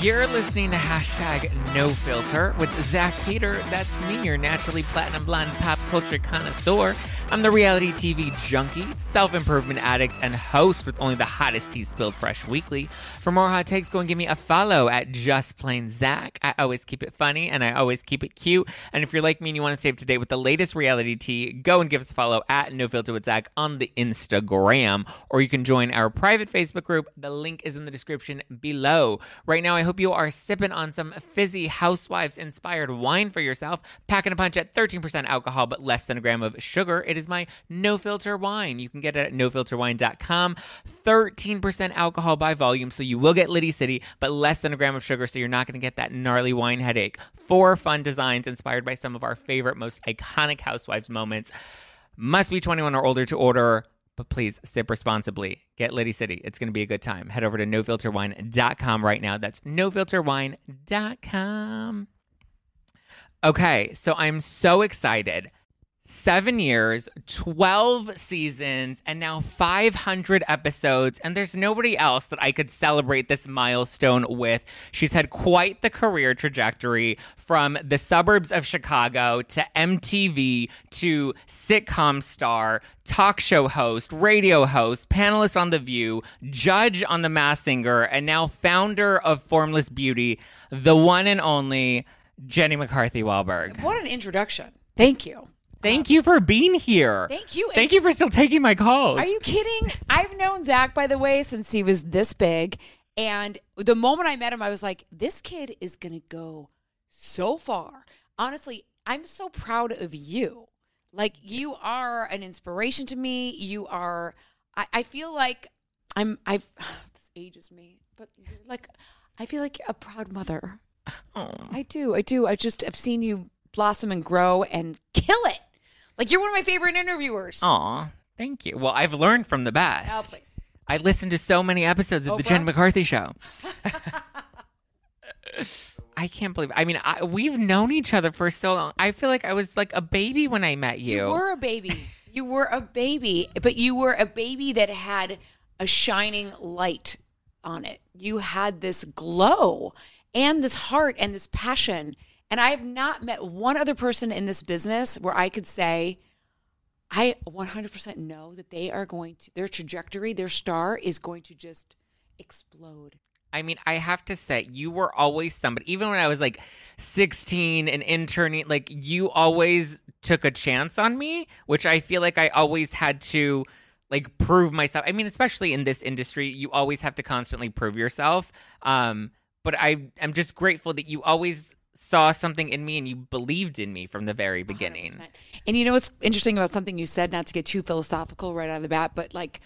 You're listening to hashtag no filter with Zack Peter. That's me, your naturally platinum blonde pop culture connoisseur. I'm the reality TV junkie, self improvement addict, and host with only the hottest tea spilled fresh weekly. For more hot takes, go and give me a follow at Just Plain Zack. I always keep it funny and I always keep it cute. And if you're like me and you want to stay up to date with the latest reality tea, go and give us a follow at No Filter with Zack on the Instagram, or you can join our private Facebook group. The link is in the description below. Right now, I hope you are sipping on some fizzy housewives inspired wine for yourself, packing a punch at 13% alcohol but less than a gram of sugar. It is my no filter wine. You can get it at nofilterwine.com. 13% alcohol by volume, so you will get Liddy City, but less than a gram of sugar, so you're not going to get that gnarly wine headache. Four fun designs inspired by some of our favorite, most iconic housewives moments. Must be 21 or older to order but please sip responsibly. Get Liddy City. It's going to be a good time. Head over to nofilterwine.com right now. That's nofilterwine.com. Okay, so I'm so excited. Seven years, 12 seasons, and now 500 episodes. And there's nobody else that I could celebrate this milestone with. She's had quite the career trajectory from the suburbs of Chicago to MTV to sitcom star, talk show host, radio host, panelist on The View, judge on The Masked Singer, and now founder of Formless Beauty, the one and only Jenny McCarthy Wahlberg. What an introduction. Thank you. Thank you for being here. Thank you. Thank you for still taking my calls. Are you kidding? I've known Zack, by the way, since he was this big. And the moment I met him, I was like, this kid is going to go so far. Honestly, I'm so proud of you. Like, you are an inspiration to me. You are, I, I feel like I'm, I've, this ages me, but like, I feel like a proud mother. Oh. I do. I do. I just, I've seen you blossom and grow and kill it. Like you're one of my favorite interviewers. Aw, thank you. Well, I've learned from the best. Oh, please. I listened to so many episodes of the Oprah? Jen McCarthy show. I can't believe. I mean, I, we've known each other for so long. I feel like I was like a baby when I met you. You were a baby. You were a baby, but you were a baby that had a shining light on it. You had this glow and this heart and this passion. And I have not met one other person in this business where I could say, I 100% know that they are going to, their trajectory, their star is going to just explode. I mean, I have to say, you were always somebody, even when I was like 16 and interning, like you always took a chance on me, which I feel like I always had to like prove myself. I mean, especially in this industry, you always have to constantly prove yourself. Um, but I am just grateful that you always saw something in me and you believed in me from the very beginning. 100%. And you know what's interesting about something you said, not to get too philosophical right out of the bat, but like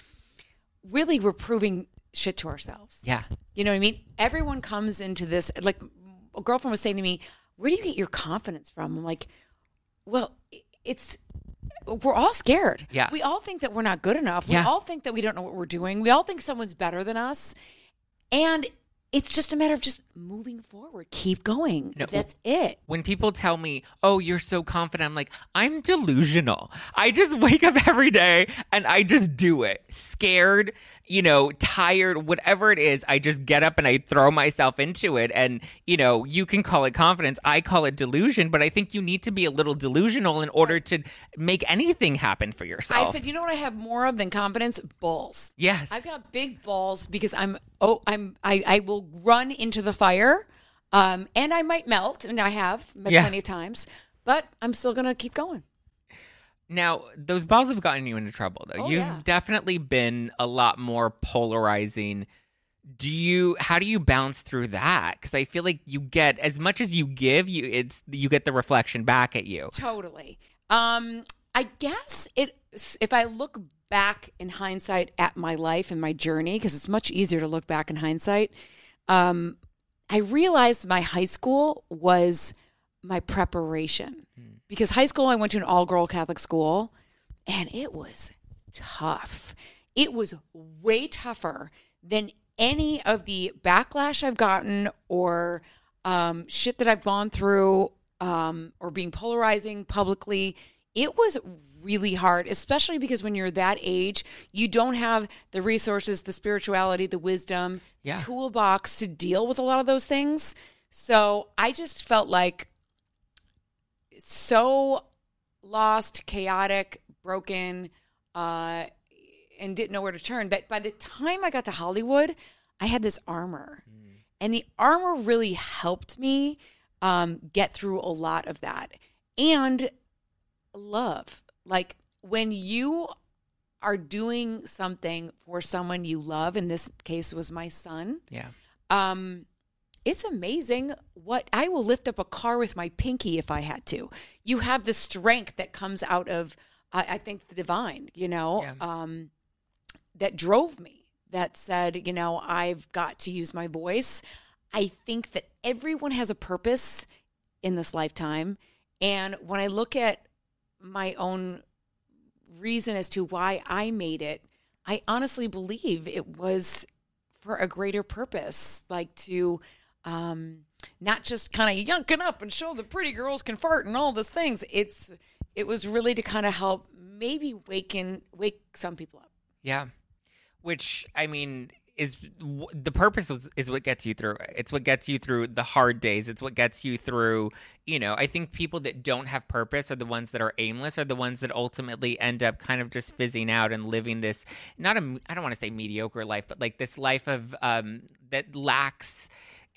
really we're proving shit to ourselves. Yeah. You know what I mean? Everyone comes into this like a girlfriend was saying to me, "Where do you get your confidence from?" I'm like, "Well, it's we're all scared. Yeah. We all think that we're not good enough. Yeah. We all think that we don't know what we're doing. We all think someone's better than us. And it's just a matter of just moving forward. Keep going. No. That's it. when people tell me, "Oh, you're so confident," I'm like, "I'm delusional. I just wake up every day and I just do it. Scared, you know, tired, whatever it is, I just get up and I throw myself into it. And you know, you can call it confidence, I call it delusion, but I think you need to be a little delusional in order to make anything happen for yourself. I said, you know what I have more of than confidence? Balls. yes, I've got big balls because I'm oh I'm I, I will run into the fire, um, and I might melt, and I have Yeah. plenty of times, but I'm still gonna keep going. Now, those balls have gotten you into trouble, though. Oh, You've yeah. definitely been a lot more polarizing. Do you? How do you bounce through that? Because I feel like you get as much as you give, you it's you get the reflection back at you. Totally. Um, I guess it. If I look back in hindsight at my life and my journey, because it's much easier to look back in hindsight, um, I realized my high school was my preparation. Because high school, I went to an all-girl Catholic school, and it was tough. It was way tougher than any of the backlash I've gotten or um, shit that I've gone through um, or being polarizing publicly. It was really hard, especially because when you're that age, you don't have the resources, the spirituality, the wisdom, Yeah. the toolbox to deal with a lot of those things. So I just felt like so lost, chaotic, broken, uh, and didn't know where to turn. That by the time I got to Hollywood, I had this armor, and the armor really helped me um, get through a lot of that. And love, like when you are doing something for someone you love. In this case, was my son Yeah, um it's amazing what I will lift up a car with my pinky if I had to. You have the strength that comes out of I, I think the divine, you know, Yeah. um that drove me that said, you know, I've got to use my voice. I think that everyone has a purpose in this lifetime. And when I look at my own reason as to why I made it, I honestly believe it was for a greater purpose, like to um, not just kind of yunking up and show the pretty girls can fart and all those things. It's it was really to kind of help maybe waken wake some people up. yeah. Which I mean is the purpose is, is what gets you through it. It's what gets you through the hard days. It's what gets you through. You know, I think people that don't have purpose are the ones that are aimless, are the ones that ultimately end up kind of just fizzing out and living this not a I don't want to say mediocre life, but like this life of um that lacks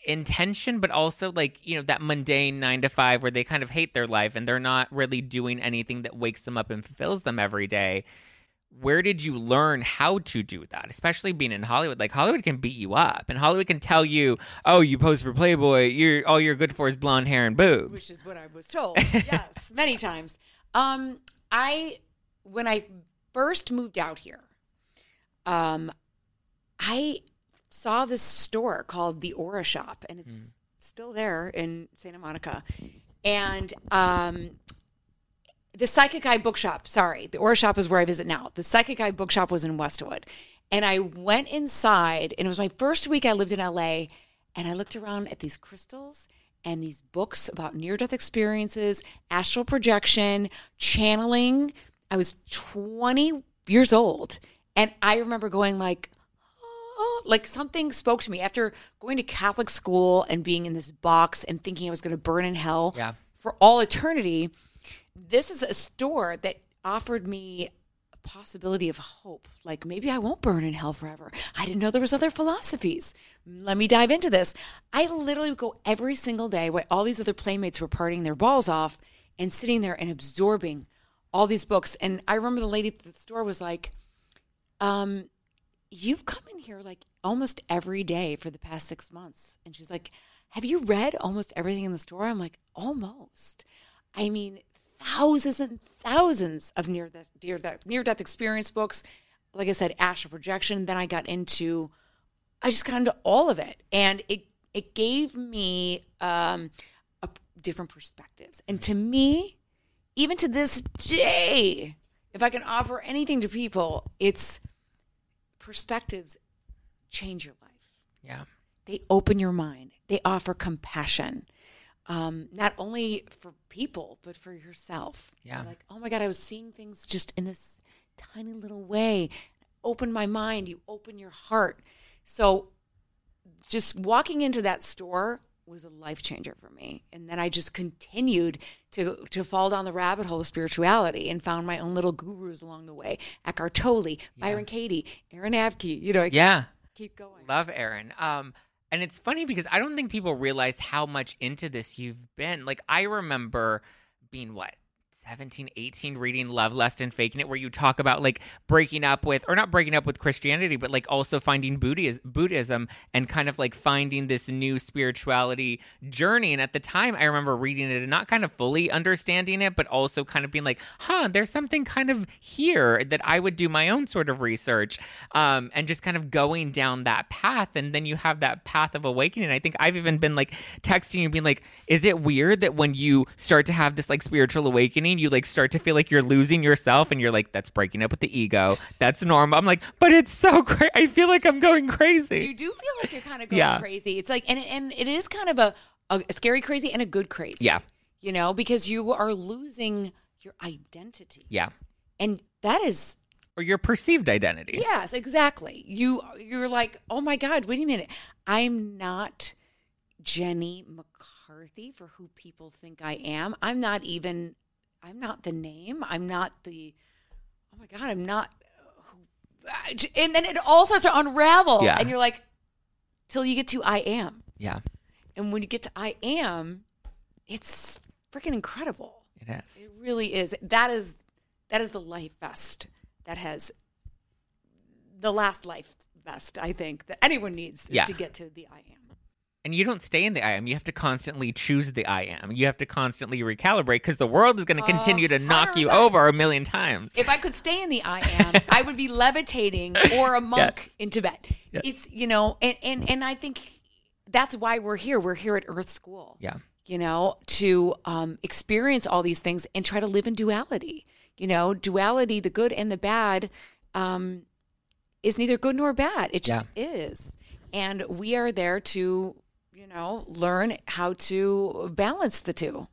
intention but also like you know that mundane 9 to 5 where they kind of hate their life and they're not really doing anything that wakes them up and fulfills them every day where did you learn how to do that especially being in hollywood like hollywood can beat you up and hollywood can tell you oh you pose for playboy you're all you're good for is blonde hair and boobs which is what I was told. yes, many times. Um, I when I first moved out here, um, I saw this store called the Aura Shop, and it's still there in Santa Monica, and um. The Psychic Eye Bookshop, sorry, the Aura Shop is where I visit now. The Psychic Eye Bookshop was in Westwood. And I went inside, and it was my first week I lived in LA. And I looked around at these crystals and these books about near death experiences, astral projection, channeling. I was 20 years old. And I remember going like, "Oh," like something spoke to me after going to Catholic school and being in this box and thinking I was going to burn in hell Yeah. for all eternity. This is a store that offered me a possibility of hope. Like maybe I won't burn in hell forever. I didn't know there was other philosophies. Let me dive into this. I literally would go every single day while all these other playmates were partying their balls off and sitting there and absorbing all these books. And I remember the lady at the store was like, um, you've come in here like almost every day for the past six months. And she's like, Have you read almost everything in the store? I'm like, Almost. I mean, thousands and thousands of near death, near death, near death experience books. Like I said, astral projection. Then I got into, I just got into all of it, and it it gave me um, a, different perspectives. And to me, even to this day, if I can offer anything to people, it's perspectives change your life. yeah they open your mind. They offer compassion, um, not only for people but for yourself. Yeah. Like, oh my god, I was seeing things just in this tiny little way. Open my mind. You open your heart. So, just walking into that store was a life changer for me. And then I just continued to to fall down the rabbit hole of spirituality and found my own little gurus along the way. Eckhart Tolle, Byron Katie, Aaron Abke, you know, I Yeah. keep going. Love Aaron. Um, and it's funny because I don't think people realize how much into this you've been. Like, I remember being what? 17, 18, reading Love, Lust, and Faking It, where you talk about like breaking up with, or not breaking up with Christianity, but like also finding Buddhism, and kind of like finding this new spirituality journey. And at the time, I remember reading it and not kind of fully understanding it, but also kind of being like, huh, there's something kind of here that I would do my own sort of research um, and just kind of going down that path. And then you have that path of awakening. I think I've even been like texting you, being like, is it weird that when you start to have this like spiritual awakening, you like start to feel like you're losing yourself and you're like, that's breaking up with the ego. That's normal. I'm like, but it's so great. I feel like I'm going crazy. You do feel like you're kind of going Yeah. crazy. It's like, and and it is kind of a, a scary crazy and a good crazy. Yeah. You know, because you are losing your identity, Yeah. and that is Or your perceived identity. Yes, exactly. You you're like, oh my God, wait a minute. I'm not Jenny McCarthy for who people think I am. I'm not even I'm not the name. I'm not the oh my God, I'm not and then it all starts to unravel. Yeah. And you're like, till you get to I am. Yeah. And when you get to I am, it's freaking incredible. It is. It really is. That is that is the life vest that has the last life vest I think that anyone needs is Yeah. to get to the I am. And you don't stay in the I am. You have to constantly choose the I am. You have to constantly recalibrate because the world is going to continue to knock you over a million times. If I could stay in the I am, I would be levitating or a monk Yes. in Tibet. Yes. It's you know, and, and and I think that's why we're here. We're here at Earth School. yeah. you know, to um, experience all these things and try to live in duality. You know, duality, the good and the bad, um, is neither good nor bad. It just is. And we are there to, you know, learn how to balance the two.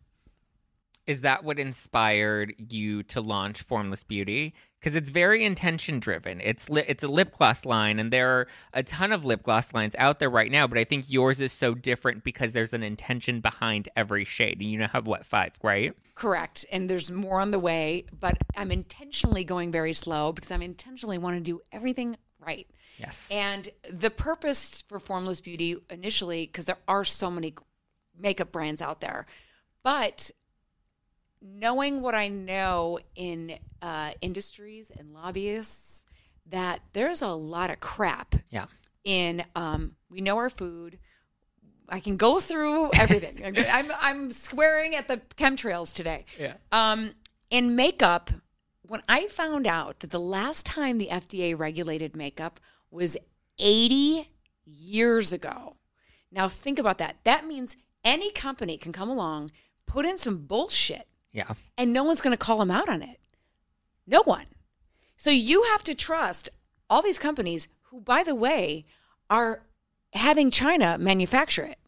Is that what inspired you to launch Formless Beauty? Because it's very intention driven. It's li- it's a lip gloss line, and there are a ton of lip gloss lines out there right now. But I think yours is so different because there's an intention behind every shade. And you know have what five, right? Correct. And there's more on the way, but I'm intentionally going very slow because I'm intentionally want to do everything right. Yes. And the purpose for Formless Beauty initially, because there are so many makeup brands out there, but knowing what I know in uh, industries and lobbyists, that there's a lot of crap yeah. in um, we know our food. I can go through everything. I'm I'm swearing at the chemtrails today. Yeah. Um, in makeup, when I found out that the last time the FDA regulated makeup was 80 years ago. Now think about that. That means any company can come along, put in some bullshit, Yeah. and no one's going to call them out on it. No one. So you have to trust all these companies who, by the way, are having China manufacture it.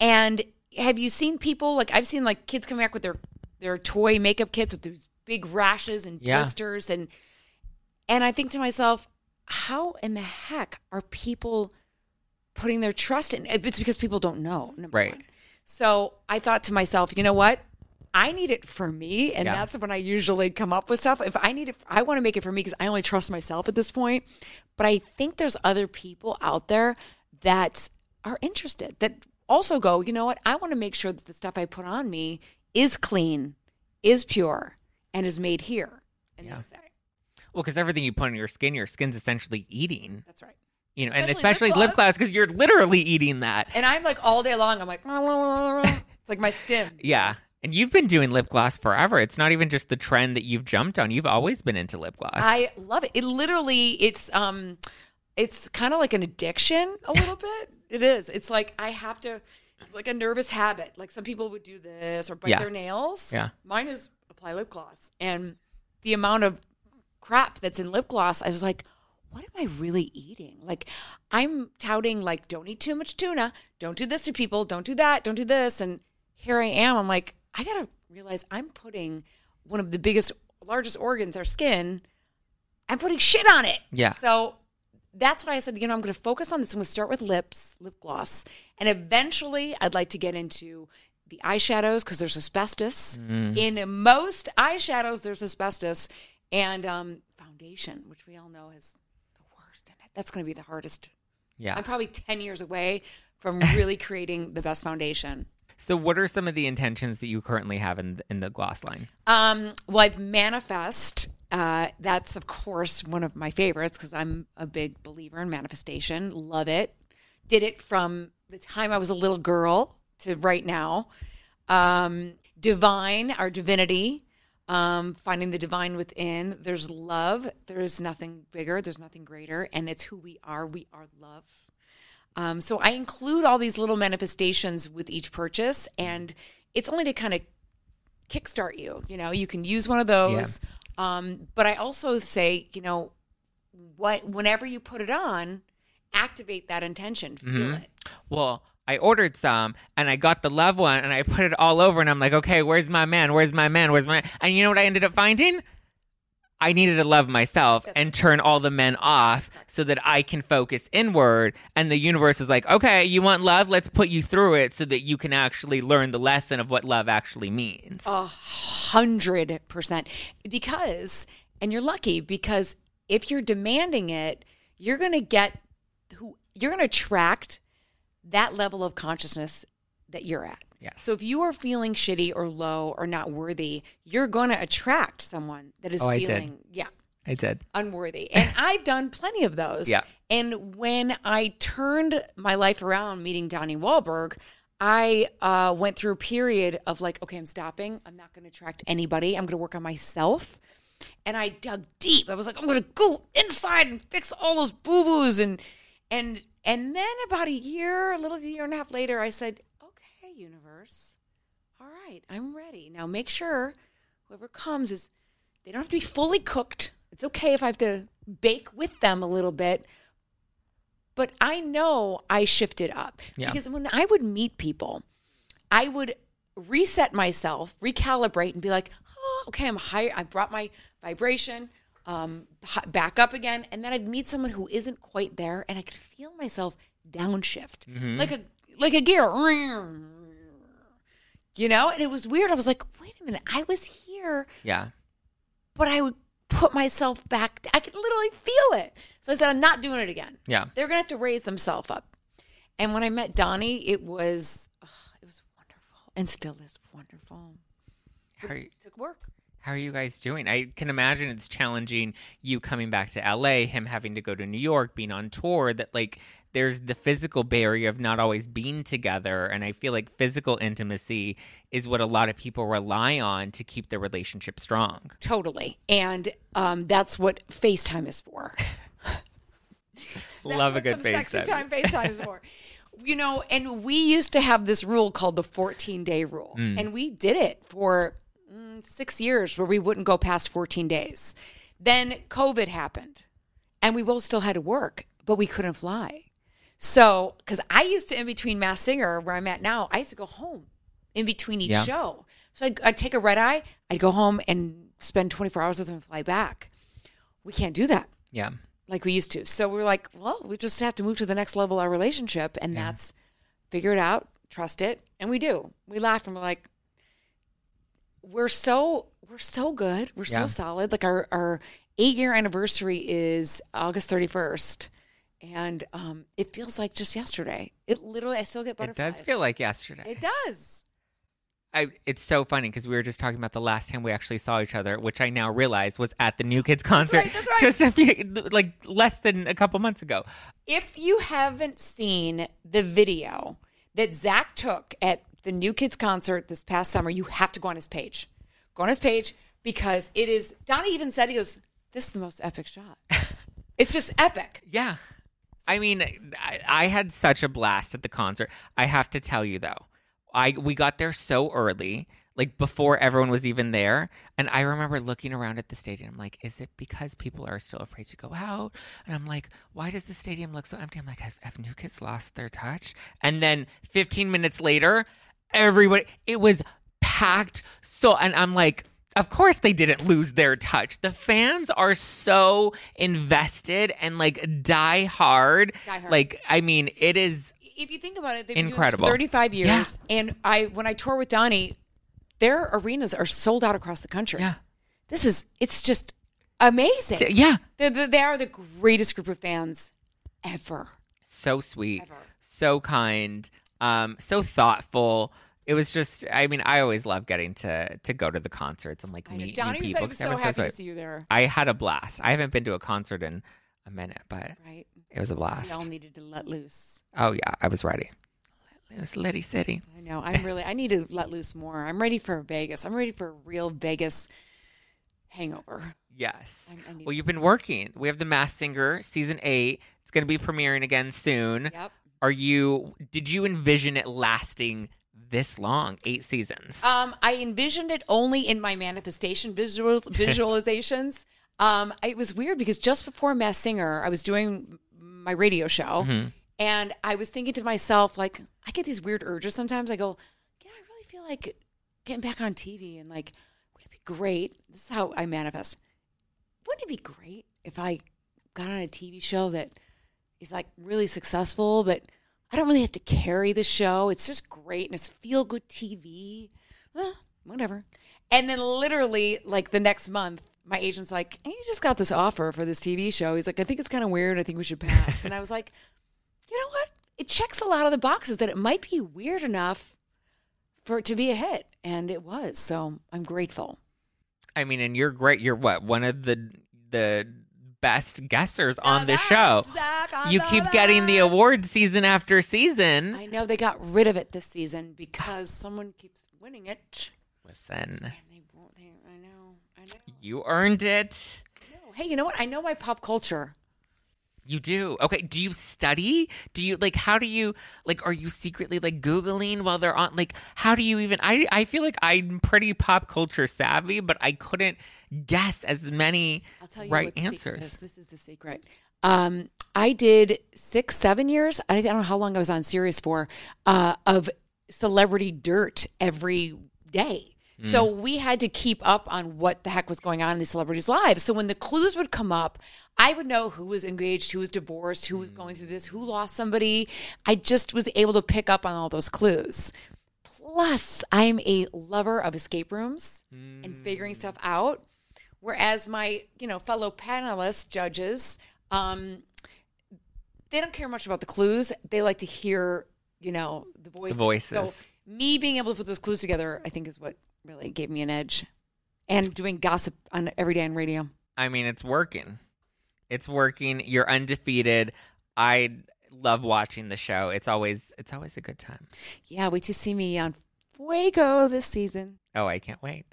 And have you seen people like I've seen like kids come back with their their toy makeup kits with these big rashes and Yeah. blisters and and I think to myself, how in the heck are people putting their trust in? It's because people don't know. Right. one. So I thought to myself, you know what? I need it for me, and Yeah. that's when I usually come up with stuff. If I need it, I want to make it for me because I only trust myself at this point. But I think there's other people out there that are interested that also go, you know what? I want to make sure that the stuff I put on me is clean, is pure, and is made here in Yeah. the USA. Well, because everything you put on your skin, your skin's essentially eating. That's right. You know, and Especially especially lip gloss because you're literally eating that. And I'm like all day long. I'm like, it's like my stim. Yeah. And you've been doing lip gloss forever. It's not even just the trend that you've jumped on. You've always been into lip gloss. I love it. It literally, it's um, it's kind of like an addiction a little bit. It is. It's like I have to, like a nervous habit. Like some people would do this or bite Yeah. their nails. Yeah. Mine is apply lip gloss, and the amount of crap that's in lip gloss, I was like, what am I really eating? Like, I'm touting, like, don't eat too much tuna. Don't do this to people. Don't do that. Don't do this. And here I am. I'm like, I got to realize I'm putting one of the biggest, largest organs, our skin, I'm putting shit on it. Yeah. So that's why I said, you know, I'm going to focus on this. I'm going to start with lips, lip gloss. And eventually I'd like to get into the eyeshadows because there's asbestos. Mm. In most eyeshadows, there's asbestos. And um, foundation, which we all know has the worst in it. That's going to be the hardest. Yeah. I'm probably 10 years away from really creating the best foundation. So, what are some of the intentions that you currently have in in the gloss line? Um, well, I've manifest. Uh, that's of course one of my favorites because I'm a big believer in manifestation. Love it. Did it from the time I was a little girl to right now. Um, divine, our divinity, um, finding the divine within. There's love. There is nothing bigger. There's nothing greater, and it's who we are. We are love. Um, so I include all these little manifestations with each purchase, and it's only to kind of kickstart you. You know, you can use one of those. Um, but I also say, you know, what whenever you put it on, activate that intention. Feel it. Well, I ordered some and I got the love one and I put it all over and I'm like, okay, where's my man? Where's my man? Where's my And you know what I ended up finding? I needed to love myself and turn all the men off so that I can focus inward. And the universe is like, okay, you want love? Let's put you through it so that you can actually learn the lesson of what love actually means. A hundred percent. Because, and you're lucky because if you're demanding it, you're going to get who you're going to attract that level of consciousness that you're at. Yes. So if you are feeling shitty or low or not worthy, you're going to attract someone that is Oh, I did. feeling, yeah, I did. unworthy. And I've done plenty of those. Yeah. And when I turned my life around meeting Donnie Wahlberg, I uh, went through a period of like, okay, I'm stopping. I'm not going to attract anybody. I'm going to work on myself. And I dug deep. I was like, I'm going to go inside and fix all those boo boos. And and and then about a year, a little year and a half later, I said, okay, universe, all right, I'm ready. Now make sure whoever comes is they don't have to be fully cooked. It's okay if I have to bake with them a little bit. But I know I shifted up Yeah. because when I would meet people, I would reset myself, recalibrate, and be like, oh, okay, I'm higher. I brought my vibration um, back up again. And then I'd meet someone who isn't quite there, and I could feel myself downshift like a like a gear. You know, and it was weird. I was like, wait a minute, I was here Yeah. but I would put myself back. I could literally feel it. So I said, I'm not doing it again. Yeah. They're gonna have to raise themselves up. And when I met Donnie, it was ugh, it was wonderful, and still is wonderful. It took work. How are you guys doing? I can imagine it's challenging you coming back to LA, him having to go to New York, being on tour, that like there's the physical barrier of not always being together. And I feel like physical intimacy is what a lot of people rely on to keep their relationship strong. Totally, and um, that's what FaceTime is for. That's Love a good some sexy time FaceTime is for. You know, and we used to have this rule called the 14 day rule, Mm. and we did it for mm, six years where we wouldn't go past 14 days. Then COVID happened, and we both still had to work, but we couldn't fly. So, because I used to, in between Masked Singer, where I'm at now, I used to go home in between each Yeah. show. So I'd, I'd take a red eye, I'd go home and spend 24 hours with him and fly back. We can't do that Yeah. like we used to. So we were like, well, we just have to move to the next level of our relationship, and that's figure it out, trust it, and we do. We laugh and we're like, we're so we're so good, we're Yeah. so solid. Like our our eight year anniversary is August thirty first, and um, it feels like just yesterday. It literally, I still get butterflies. It does feel like yesterday. it does. I, it's so funny because we were just talking about the last time we actually saw each other, which I now realize was at the New Kids concert, right, that's right. just a few, like less than a couple months ago. If you haven't seen the video that Zack took at the New Kids concert this past summer, you have to go on his page. Go on his page because it is. Donnie even said, he goes, This is the most epic shot. it's just epic. Yeah, I mean, I, I had such a blast at the concert. I have to tell you though, I we got there so early. like before everyone was even there. And I remember looking around at the stadium. I'm like, is it because people are still afraid to go out? And I'm like, why does the stadium look so empty? I'm like, have, have new kids lost their touch? And then 15 minutes later, everybody, it was packed. So, and I'm like, of course they didn't lose their touch. The fans are so invested and like die hard. Die hard. Like, I mean, it is if you think about it, they've Incredible. been doing this for 35 years. Yeah. And I, when I tour with Donnie, their arenas are sold out across the country. Yeah. This is, it's just amazing. yeah, They're, they're, they are the greatest group of fans ever. so sweet, Ever. so kind, um, so thoughtful. It was just, I mean, I always love getting to to go to the concerts and like I know. meet, Donnie meet said people. he was so happy to see you there. I had a blast. I haven't been to a concert in a minute, but Right. it was a blast. We all needed to let loose. Oh yeah, I was ready. It was Liddy City. I know. I'm really, I need to let loose more. I'm ready for Vegas. I'm ready for a real Vegas hangover. Yes. I- I well, you've been working. We have the Masked Singer season eight. It's going to be premiering again soon. Yep. Are you? Did you envision it lasting this long? Eight seasons. Um, I envisioned it only in my manifestation visual visualizations. um, it was weird because just before Masked Singer, I was doing my radio show, Mm-hmm. and I was thinking to myself, like, I get these weird urges sometimes. I go, yeah, I really feel like getting back on TV, and like, wouldn't it be great? This is how I manifest. Wouldn't it be great if I got on a TV show that is like really successful, but I don't really have to carry the show. It's just great and it's feel good TV. Whatever. And then literally like the next month, my agent's like, hey, you just got this offer for this TV show. He's like, I think it's kind of weird. I think we should pass. and I was like, you know what? It checks a lot of the boxes that it might be weird enough for it to be a hit. And it was. So I'm grateful. I mean, and you're great. You're what? One of the the best guessers on the show. Zack on You the keep getting the award season after season. I know they got rid of it this season because someone keeps winning it. Listen, they won't. They, I know. I know. you earned it. No. Hey, you know what? I know my pop culture. You do. Okay. Do you study? Do you like how do you like are you secretly like googling while they're on like how do you even I I feel like I'm pretty pop culture savvy, but I couldn't guess as many I'll tell you right answers. is. This is the secret. Um, I did six, seven years. I don't know how long I was on Sirius for uh, of celebrity dirt every day. Mm. So we had to keep up on what the heck was going on in these celebrities' lives. So when the clues would come up, I would know who was engaged, who was divorced, who was mm. going through this, who lost somebody. I just was able to pick up on all those clues. Plus, I'm a lover of escape rooms and figuring mm. stuff out. Whereas my, you know, fellow panelists, judges, um, they don't care much about the clues. They like to hear, you know, the voices. voices. So me being able to put those clues together, I think, is what really gave me an edge. And doing gossip on every day on radio. I mean, it's working. It's working. You're undefeated. I love watching the show. It's always it's always a good time. Yeah, wait to see me on Fuego this season. Oh, I can't wait.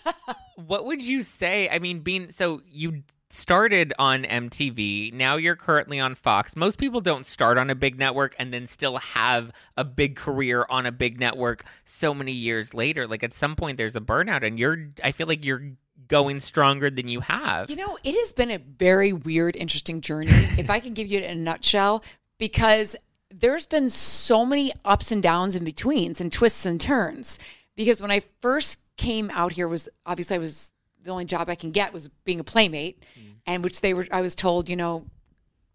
what would you say? I mean, being so you started on MTV, now you're currently on Fox. Most people don't start on a big network and then still have a big career on a big network so many years later. Like at some point there's a burnout and you're I feel like you're going stronger than you have. You know, it has been a very weird, interesting journey, if I can give you it in a nutshell, because there's been so many ups and downs in betweens and twists and turns. Because when I first came out here was obviously I was the only job I can get was being a playmate, and which they were I was told, you know,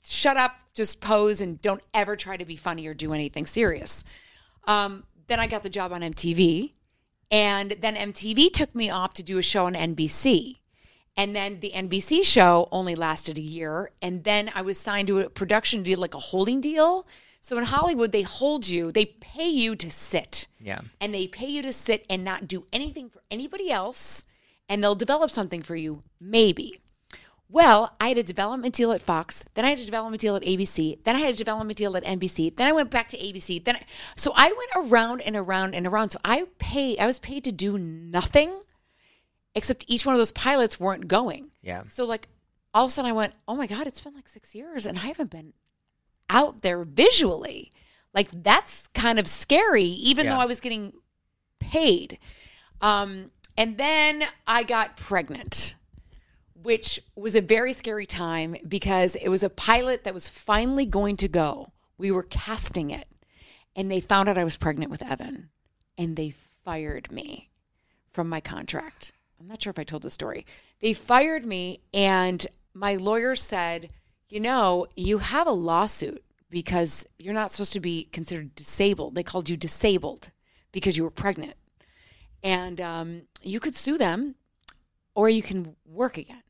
shut up, just pose and don't ever try to be funny or do anything serious. Um, then I got the job on MTV, and then MTV took me off to do a show on NBC. And then the NBC show only lasted a year. And then I was signed to a production deal, like a holding deal. So in Hollywood, they hold you, they pay you to sit. Yeah. And they pay you to sit and not do anything for anybody else. And they'll develop something for you, maybe. Well, I had a development deal at Fox, then I had a development deal at ABC, then I had a development deal at NBC, then I went back to ABC. Then I, so I went around and around and around. So I pay I was paid to do nothing except each one of those pilots weren't going. Yeah. So like all of a sudden I went, "Oh my god, it's been like 6 years and I haven't been out there visually." Like that's kind of scary even Yeah. though I was getting paid. Um, and then I got pregnant, which was a very scary time because it was a pilot that was finally going to go. We were casting it, and they found out I was pregnant with Evan, and they fired me from my contract. I'm not sure if I told the story. They fired me, and my lawyer said, You know, you have a lawsuit because you're not supposed to be considered disabled. They called you disabled because you were pregnant. And um, you could sue them or you can work again.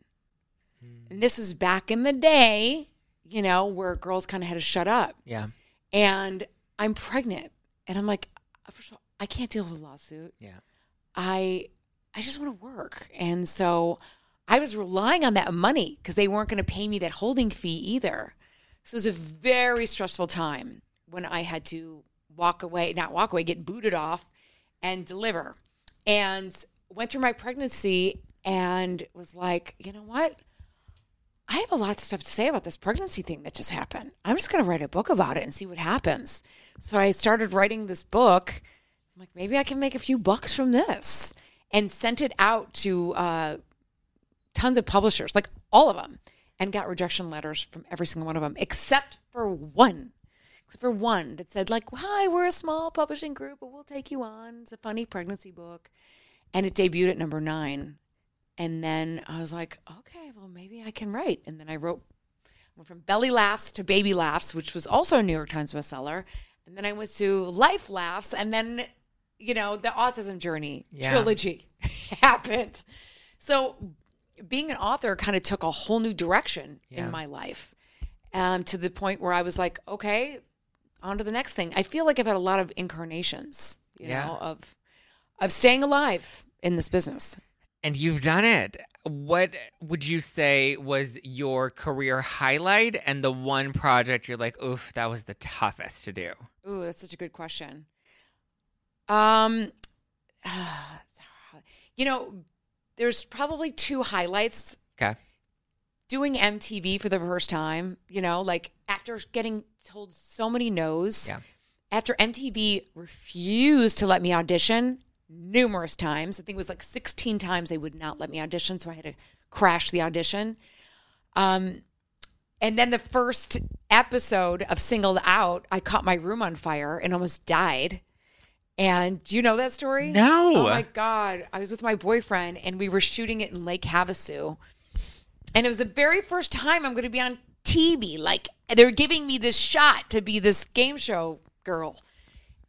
And this is back in the day, you know, where girls kind of had to shut up. Yeah. And I'm pregnant. And I'm like, first of all, I can't deal with a lawsuit. Yeah. I I just want to work. And so I was relying on that money because they weren't going to pay me that holding fee either. So it was a very stressful time when I had to walk away, not walk away, get booted off and deliver. And went through my pregnancy and was like, you know what? I have a lot of stuff to say about this pregnancy thing that just happened. I'm just going to write a book about it and see what happens. So I started writing this book. I'm like, maybe I can make a few bucks from this and sent it out to uh, tons of publishers, like all of them, and got rejection letters from every single one of them, except for one. For one that said, like, hi, we're a small publishing group, but we'll take you on. It's a funny pregnancy book. And it debuted at number nine. And then I was like, okay, well, maybe I can write. And then I wrote went from Belly Laughs to Baby Laughs, which was also a New York Times bestseller. And then I went to Life Laughs. And then, you know, the Autism Journey Yeah. trilogy happened. So being an author kind of took a whole new direction Yeah. in my life um, to the point where I was like, okay, on to the next thing. I feel like I've had a lot of incarnations, you Yeah. know, of of staying alive in this business. And you've done it. What would you say was your career highlight and the one project you're like, oof, that was the toughest to do? Ooh, that's such a good question. Um, you know, there's probably two highlights. Okay. Doing MTV for the first time, you know, like after getting told so many no's, Yeah. after MTV refused to let me audition numerous times, I think it was like 16 times they would not let me audition, so I had to crash the audition. Um, and then the first episode of Singled Out, I caught my room on fire and almost died. And do you know that story? No. Oh my God. I was with my boyfriend and we were shooting it in Lake Havasu. And it was the very first time I'm going to be on TV. Like they're giving me this shot to be this game show girl.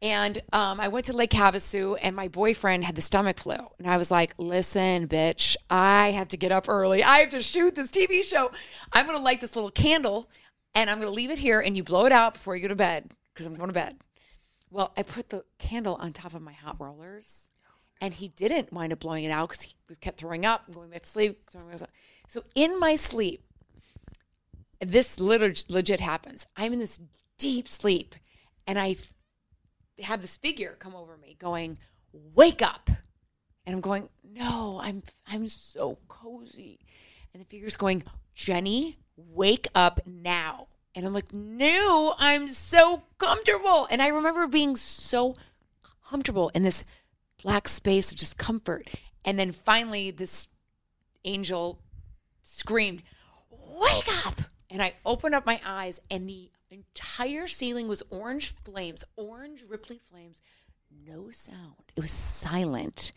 And um, I went to Lake Havasu, and my boyfriend had the stomach flu. And I was like, listen, bitch, I have to get up early. I have to shoot this TV show. I'm going to light this little candle, and I'm going to leave it here, and you blow it out before you go to bed because I'm going to bed. Well, I put the candle on top of my hot rollers, and he didn't wind up blowing it out because he kept throwing up and going back to sleep. So in my sleep, this legit happens. I'm in this deep sleep, and I have this figure come over me, going, "Wake up!" And I'm going, "No, I'm I'm so cozy." And the figure's going, "Jenny, wake up now!" And I'm like, "No, I'm so comfortable." And I remember being so comfortable in this black space of just comfort. And then finally, this angel screamed, Wake oh. up! And I opened up my eyes, and the entire ceiling was orange flames, orange rippling flames, no sound. It was silent.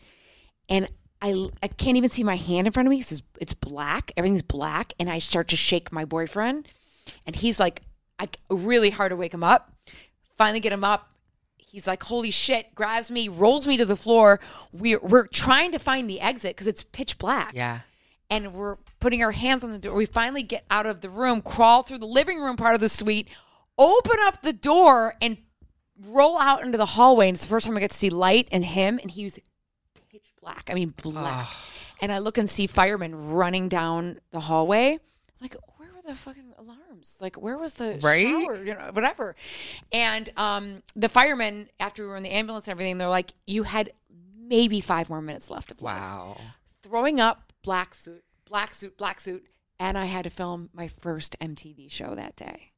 And I, I can't even see my hand in front of me because it's black. Everything's black. And I start to shake my boyfriend. And he's like, I really hard to wake him up. Finally get him up. He's like, holy shit, grabs me, rolls me to the floor. We're, we're trying to find the exit because it's pitch black Yeah. And we're putting our hands on the door. We finally get out of the room, crawl through the living room part of the suite, open up the door, and roll out into the hallway. And it's the first time I get to see light and him, and he was pitch black. I mean, black. And I look and see firemen running down the hallway. I'm like, where were the fucking alarms? Like, where was the Right? shower? You know, whatever. And um, the firemen, after we were in the ambulance and everything, they're like, you had maybe five more minutes left Wow. throwing up black suit, black suit, black suit, and I had to film my first MTV show that day.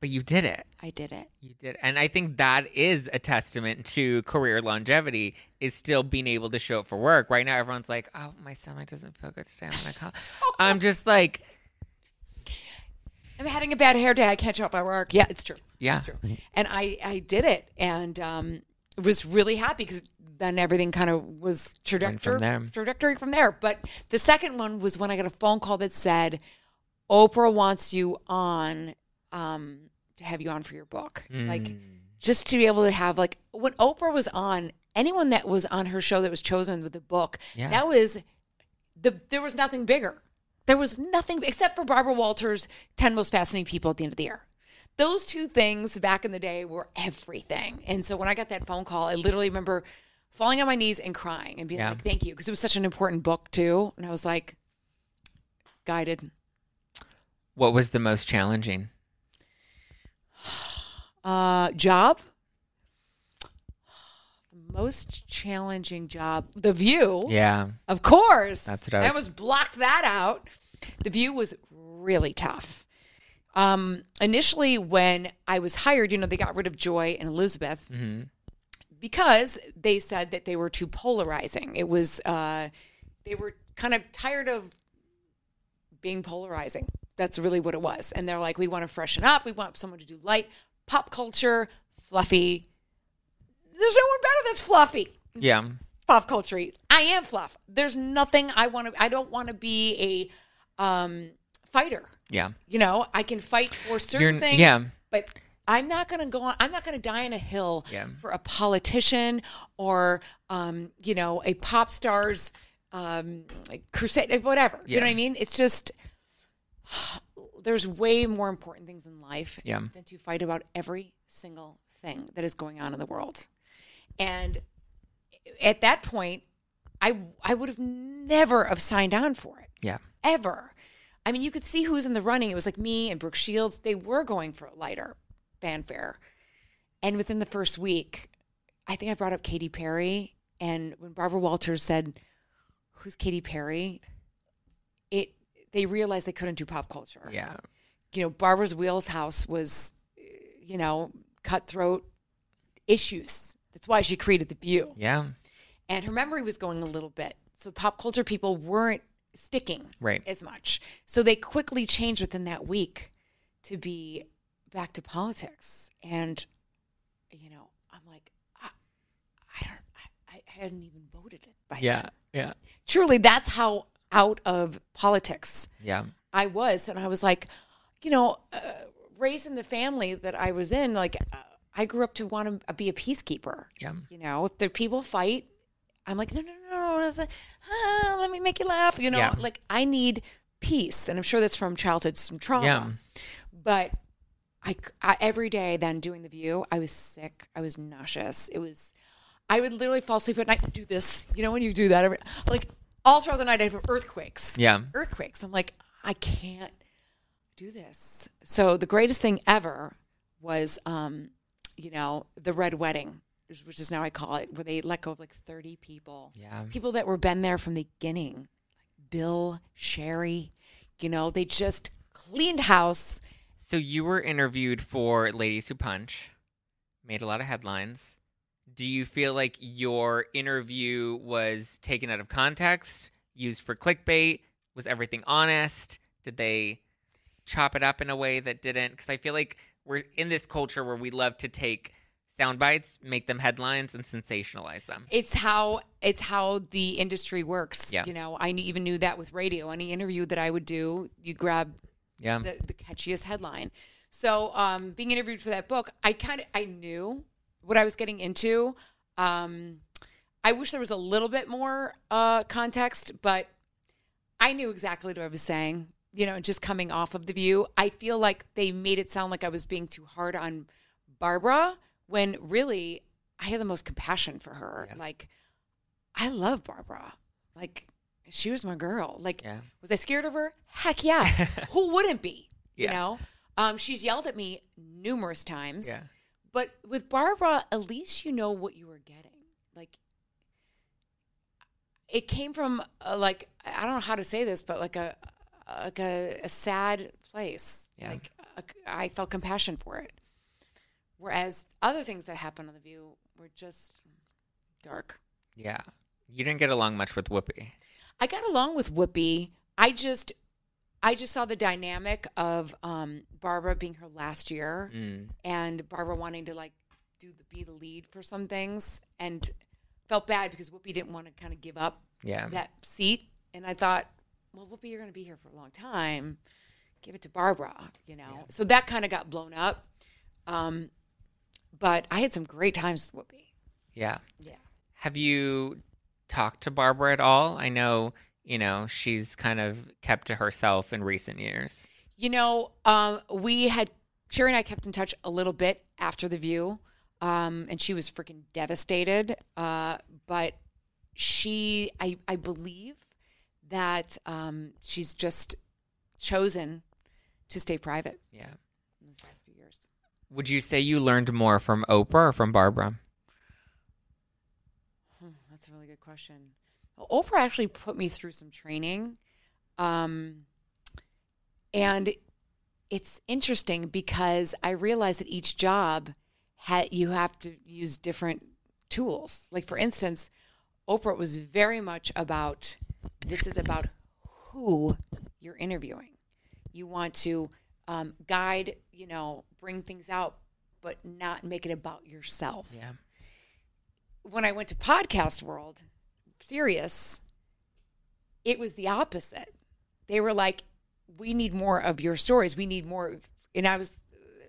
But you did it. I did it. You did. And I think that is a testament to career longevity is still being able to show up for work. Right now everyone's like, "Oh, my stomach doesn't feel good today. I'm going to call." I'm just like, I'm having a bad hair day. I can't show up at work. Yeah, it's true. yeah. It's true. And I, I did it and um, was really happy because then everything kind of was trajectory, there. trajectory from there. But the second one was when I got a phone call that said, Oprah wants you on um, to have you on for your book. Like, Mm. just to be able to have, like, when Oprah was on, anyone that was on her show that was chosen with the book, Yeah. that was the there was nothing bigger. There was nothing except for Barbara Walters' 10 most fascinating people at the end of the year. Those two things back in the day were everything. And so when I got that phone call, I literally remember falling on my knees and crying and being Yeah. like, thank you. Because it was such an important book, too. And I was like, guided. What was the most challenging? Uh, job? The most challenging job. The View. Yeah. Of course. That's what I was- almost blocked that out. The view was really tough. Um, initially, when I was hired, you know, they got rid of Joy and Elizabeth because they said that they were too polarizing. It was, uh, they were kind of tired of being polarizing. That's really what it was. And they're like, we want to freshen up. We want someone to do light pop culture, fluffy. There's no one better that's fluffy Yeah. pop culture. I am fluff. There's nothing I want to. I don't want to be a um, fighter. Yeah. You know, I can fight for certain You're- things. yeah. but I'm not going to go on. I'm not going to die on a hill Yeah. for a politician or um, you know a pop star's um, crusade, whatever. You know what I mean? It's just there's way more important things in life Yeah. than to fight about every single thing that is going on in the world. And at that point, I I would have never have signed on for it Yeah. ever. I mean, you could see who was in the running. It was like me and Brooke Shields. They were going for lighter fanfare, and within the first week, I think I brought up Katy Perry. And when Barbara Walters said, "Who's Katy Perry?" it they realized they couldn't do pop culture Yeah. you know, Barbara's Wheels House was, you know, cutthroat issues. That's why she created The View. Yeah. And her memory was going a little bit. So pop culture people weren't sticking Right. as much. So they quickly changed within that week to be back to politics. And, you know, I'm like, I, I don't, I, I hadn't even voted it by Yeah. then. Yeah. Truly, that's how out of politics Yeah. I was, and I was like, you know, uh, raised in the family that I was in, like uh, I grew up to want to be a peacekeeper. Yeah. You know, if the people fight, I'm like, no, no, no, no, ah, let me make you laugh. You know, Yeah. like I need peace, and I'm sure that's from childhood, some trauma. Yeah. But I, I every day then doing the view, I was sick. I was nauseous. It was, I would literally fall asleep at night and do this. You know, when you do that, every, like all throughout the night, I'd have earthquakes Yeah. earthquakes. I'm like, I can't do this. So the greatest thing ever was, um, you know, the Red Wedding, which is now I call it, where they let go of like 30 people. Yeah. People that were been there from the beginning, like Bill, Sherri, you know, they just cleaned house. So you were interviewed for Ladies Who Punch, made a lot of headlines. Do you feel like your interview was taken out of context, used for clickbait? Was everything honest? Did they chop it up in a way that didn't? Because I feel like we're in this culture where we love to take sound bites, make them headlines, and sensationalize them. It's how it's how the industry works. Yeah. You know, I even knew that with radio. Any interview that I would do, you grab Yeah. the, the catchiest headline. So, um, being interviewed for that book, I kind of I knew what I was getting into. Um, I wish there was a little bit more uh, context, but I knew exactly what I was saying. You know, just coming off of the view, I feel like they made it sound like I was being too hard on Barbara when really I had the most compassion for her. Yeah. Like, I love Barbara. Like, she was my girl. Like, Yeah. was I scared of her? Heck yeah. Who wouldn't be? You know? Um, she's yelled at me numerous times. Yeah. But with Barbara, at least you know what you were getting. Like, it came from like I don't know how to say this, but like a like a, a sad place. Yeah. Like I felt compassion for it. Whereas other things that happened on The View were just dark. Yeah. You didn't get along much with Whoopi. I got along with Whoopi. I just I just saw the dynamic of um, Barbara being her last year Mm. and Barbara wanting to like do the be the lead for some things and felt bad because Whoopi didn't want to kind of give up Yeah. that seat. And I thought, well, Whoopi, you're going to be here for a long time. Give it to Barbara, you know. Yeah. So that kind of got blown up. Um, but I had some great times with Whoopi. Yeah. Yeah. Have you talked to Barbara at all? I know, you know, she's kind of kept to herself in recent years. You know, um, we had Sherri and I kept in touch a little bit after the view, um, and she was freaking devastated. Uh, but she, I, I believe that um, she's just chosen to stay private Yeah. in the last few years. Would you say you learned more from Oprah or from Barbara? Hmm, That's a really good question. Oprah actually put me through some training. Um, and it's interesting because I realized that each job had you have to use different tools. Like for instance, Oprah was very much about this is about who you're interviewing. You want to um, guide, you know, bring things out, but not make it about yourself Yeah. when I went to podcast world, serious, it was the opposite. They were like, "We need more of your stories. We need more." And I was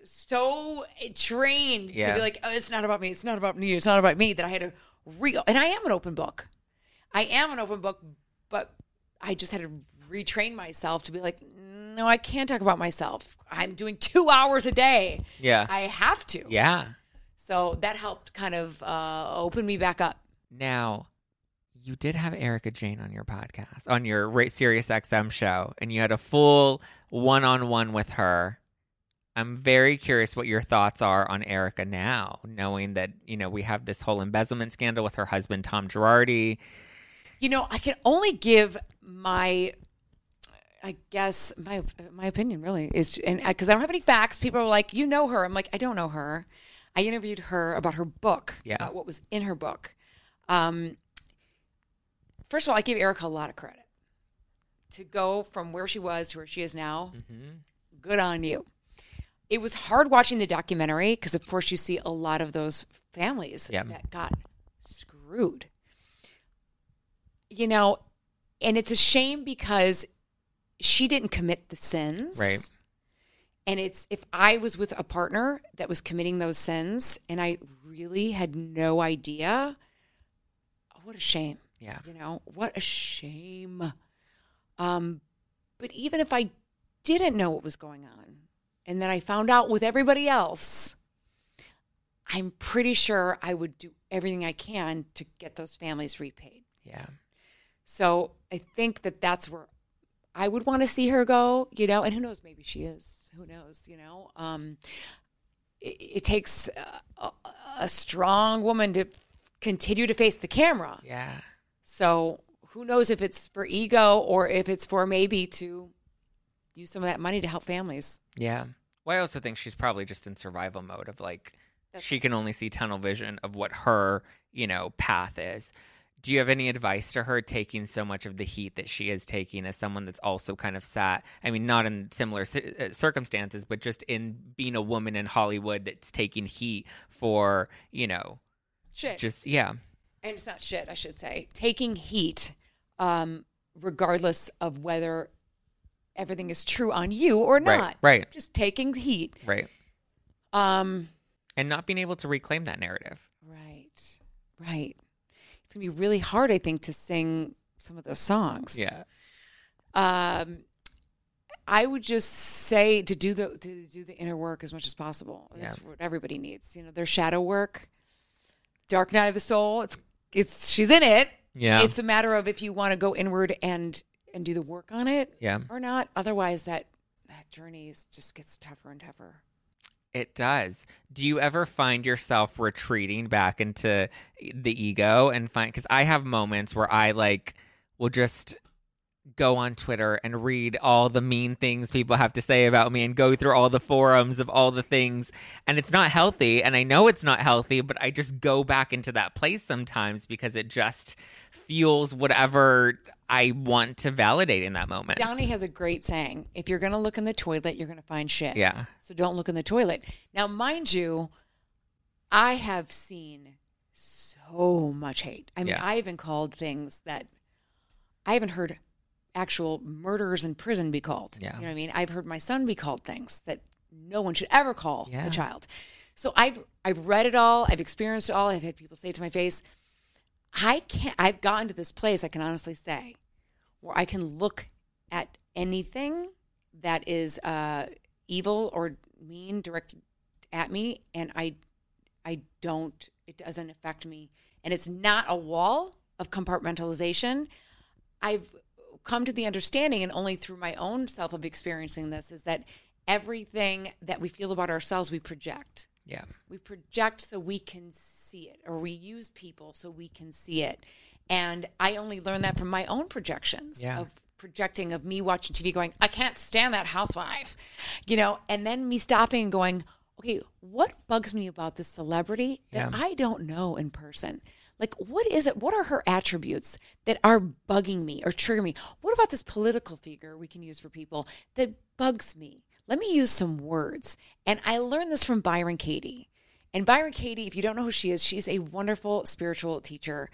so trained to be like, "Oh, it's not about me. It's not about me. It's not about me." That I had to real, and I am an open book. I am an open book, but I just had to retrain myself to be like, "No, I can't talk about myself. I'm doing two hours a day. Yeah. I have to." yeah. So that helped kind of uh, open me back up. Now, you did have Erika Jayne on your podcast, on your Sirius XM show, and you had a full one on one with her. I'm very curious what your thoughts are on Erika now, knowing that, you know, we have this whole embezzlement scandal with her husband, Tom Girardi. You know, I can only give my, I guess my my opinion really is, and because I don't have any facts. People are like, you know her. I'm like, I don't know her. I interviewed her about her book, Yeah. about what was in her book. Um, first of all, I give Erika a lot of credit to go from where she was to where she is now. Mm-hmm. Good on you. It was hard watching the documentary because, of course, you see a lot of those families Yeah. that got screwed. You know, and it's a shame because she didn't commit the sins. Right. And it's if I was with a partner that was committing those sins and I really had no idea, oh, what a shame. Yeah. You know, what a shame. Um, but even if I didn't know what was going on and then I found out with everybody else, I'm pretty sure I would do everything I can to get those families repaid. Yeah. So I think that that's where I would want to see her go, you know, and who knows, maybe she is. Who knows, you know? Um, it, it takes a, a, a strong woman to continue to face the camera. Yeah. So who knows if it's for ego or if it's for maybe to use some of that money to help families. Yeah. Well, I also think she's probably just in survival mode of like That's she can only see tunnel vision of what her, you know, path is. Do you have any advice to her taking so much of the heat that she is taking as someone that's also kind of sat? I mean, not in similar uh, circumstances, but just in being a woman in Hollywood that's taking heat for, you know, Shit. just yeah, and it's not shit, I should say, taking heat, um, regardless of whether everything is true on you or not. right, right, Just taking heat. right, Um, and not being able to reclaim that narrative. right, right. It's gonna be really hard, I think, to sing some of those songs. Yeah, Um, I would just say to do the to do the inner work as much as possible. That's Yeah. what everybody needs. You know, their shadow work, dark night of the soul. It's it's she's in it. yeah, It's a matter of if you want to go inward and and do the work on it yeah. or not. Otherwise, that that journey is, just gets tougher and tougher. It does. Do you ever find yourself retreating back into the ego and find because I have moments where I like will just go on Twitter and read all the mean things people have to say about me and go through all the forums of all the things. And it's not healthy. And I know it's not healthy, but I just go back into that place sometimes because it just fuels whatever I want to validate in that moment. Donnie has a great saying if you're going to look in the toilet, you're going to find shit. Yeah. So don't look in the toilet. Now, mind you, I have seen so much hate. I mean, Yeah. I even called things that I haven't heard actual murderers in prison be called. Yeah. You know what I mean? I've heard my son be called things that no one should ever call Yeah. a child. So I've I've read it all, I've experienced it all, I've had people say it to my face. I can't I've gotten to this place, I can honestly say, where I can look at anything that is uh, evil or mean directed at me, and I, I don't. It doesn't affect me, and it's not a wall of compartmentalization. I've come to the understanding, and only through my own self of experiencing this, is that everything that we feel about ourselves, we project. Yeah. We project so we can see it, or we use people so we can see it. And I only learned that from my own projections Yeah. of projecting of me watching TV going, I can't stand that housewife, you know, and then me stopping and going, okay, what bugs me about this celebrity that Yeah. I don't know in person? Like, what is it? What are her attributes that are bugging me or triggering me? What about this political figure we can use for people that bugs me? Let me use some words. And I learned this from Byron Katie. And Byron Katie, if you don't know who she is, she's a wonderful spiritual teacher.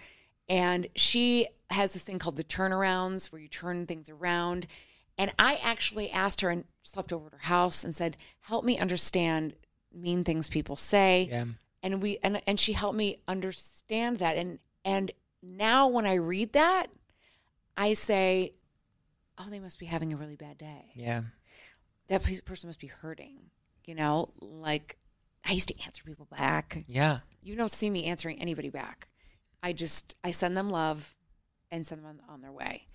And she has this thing called the turnarounds where you turn things around. And I actually asked her and slept over at her house and said, Help me understand mean things people say Yeah. And we and and she helped me understand that. And and now when i read that i say oh they must be having a really bad day. Yeah. that person must be hurting you know? Like i used to answer people back. Yeah. you don't see me answering anybody back. I just i send them love and send them on, on their way.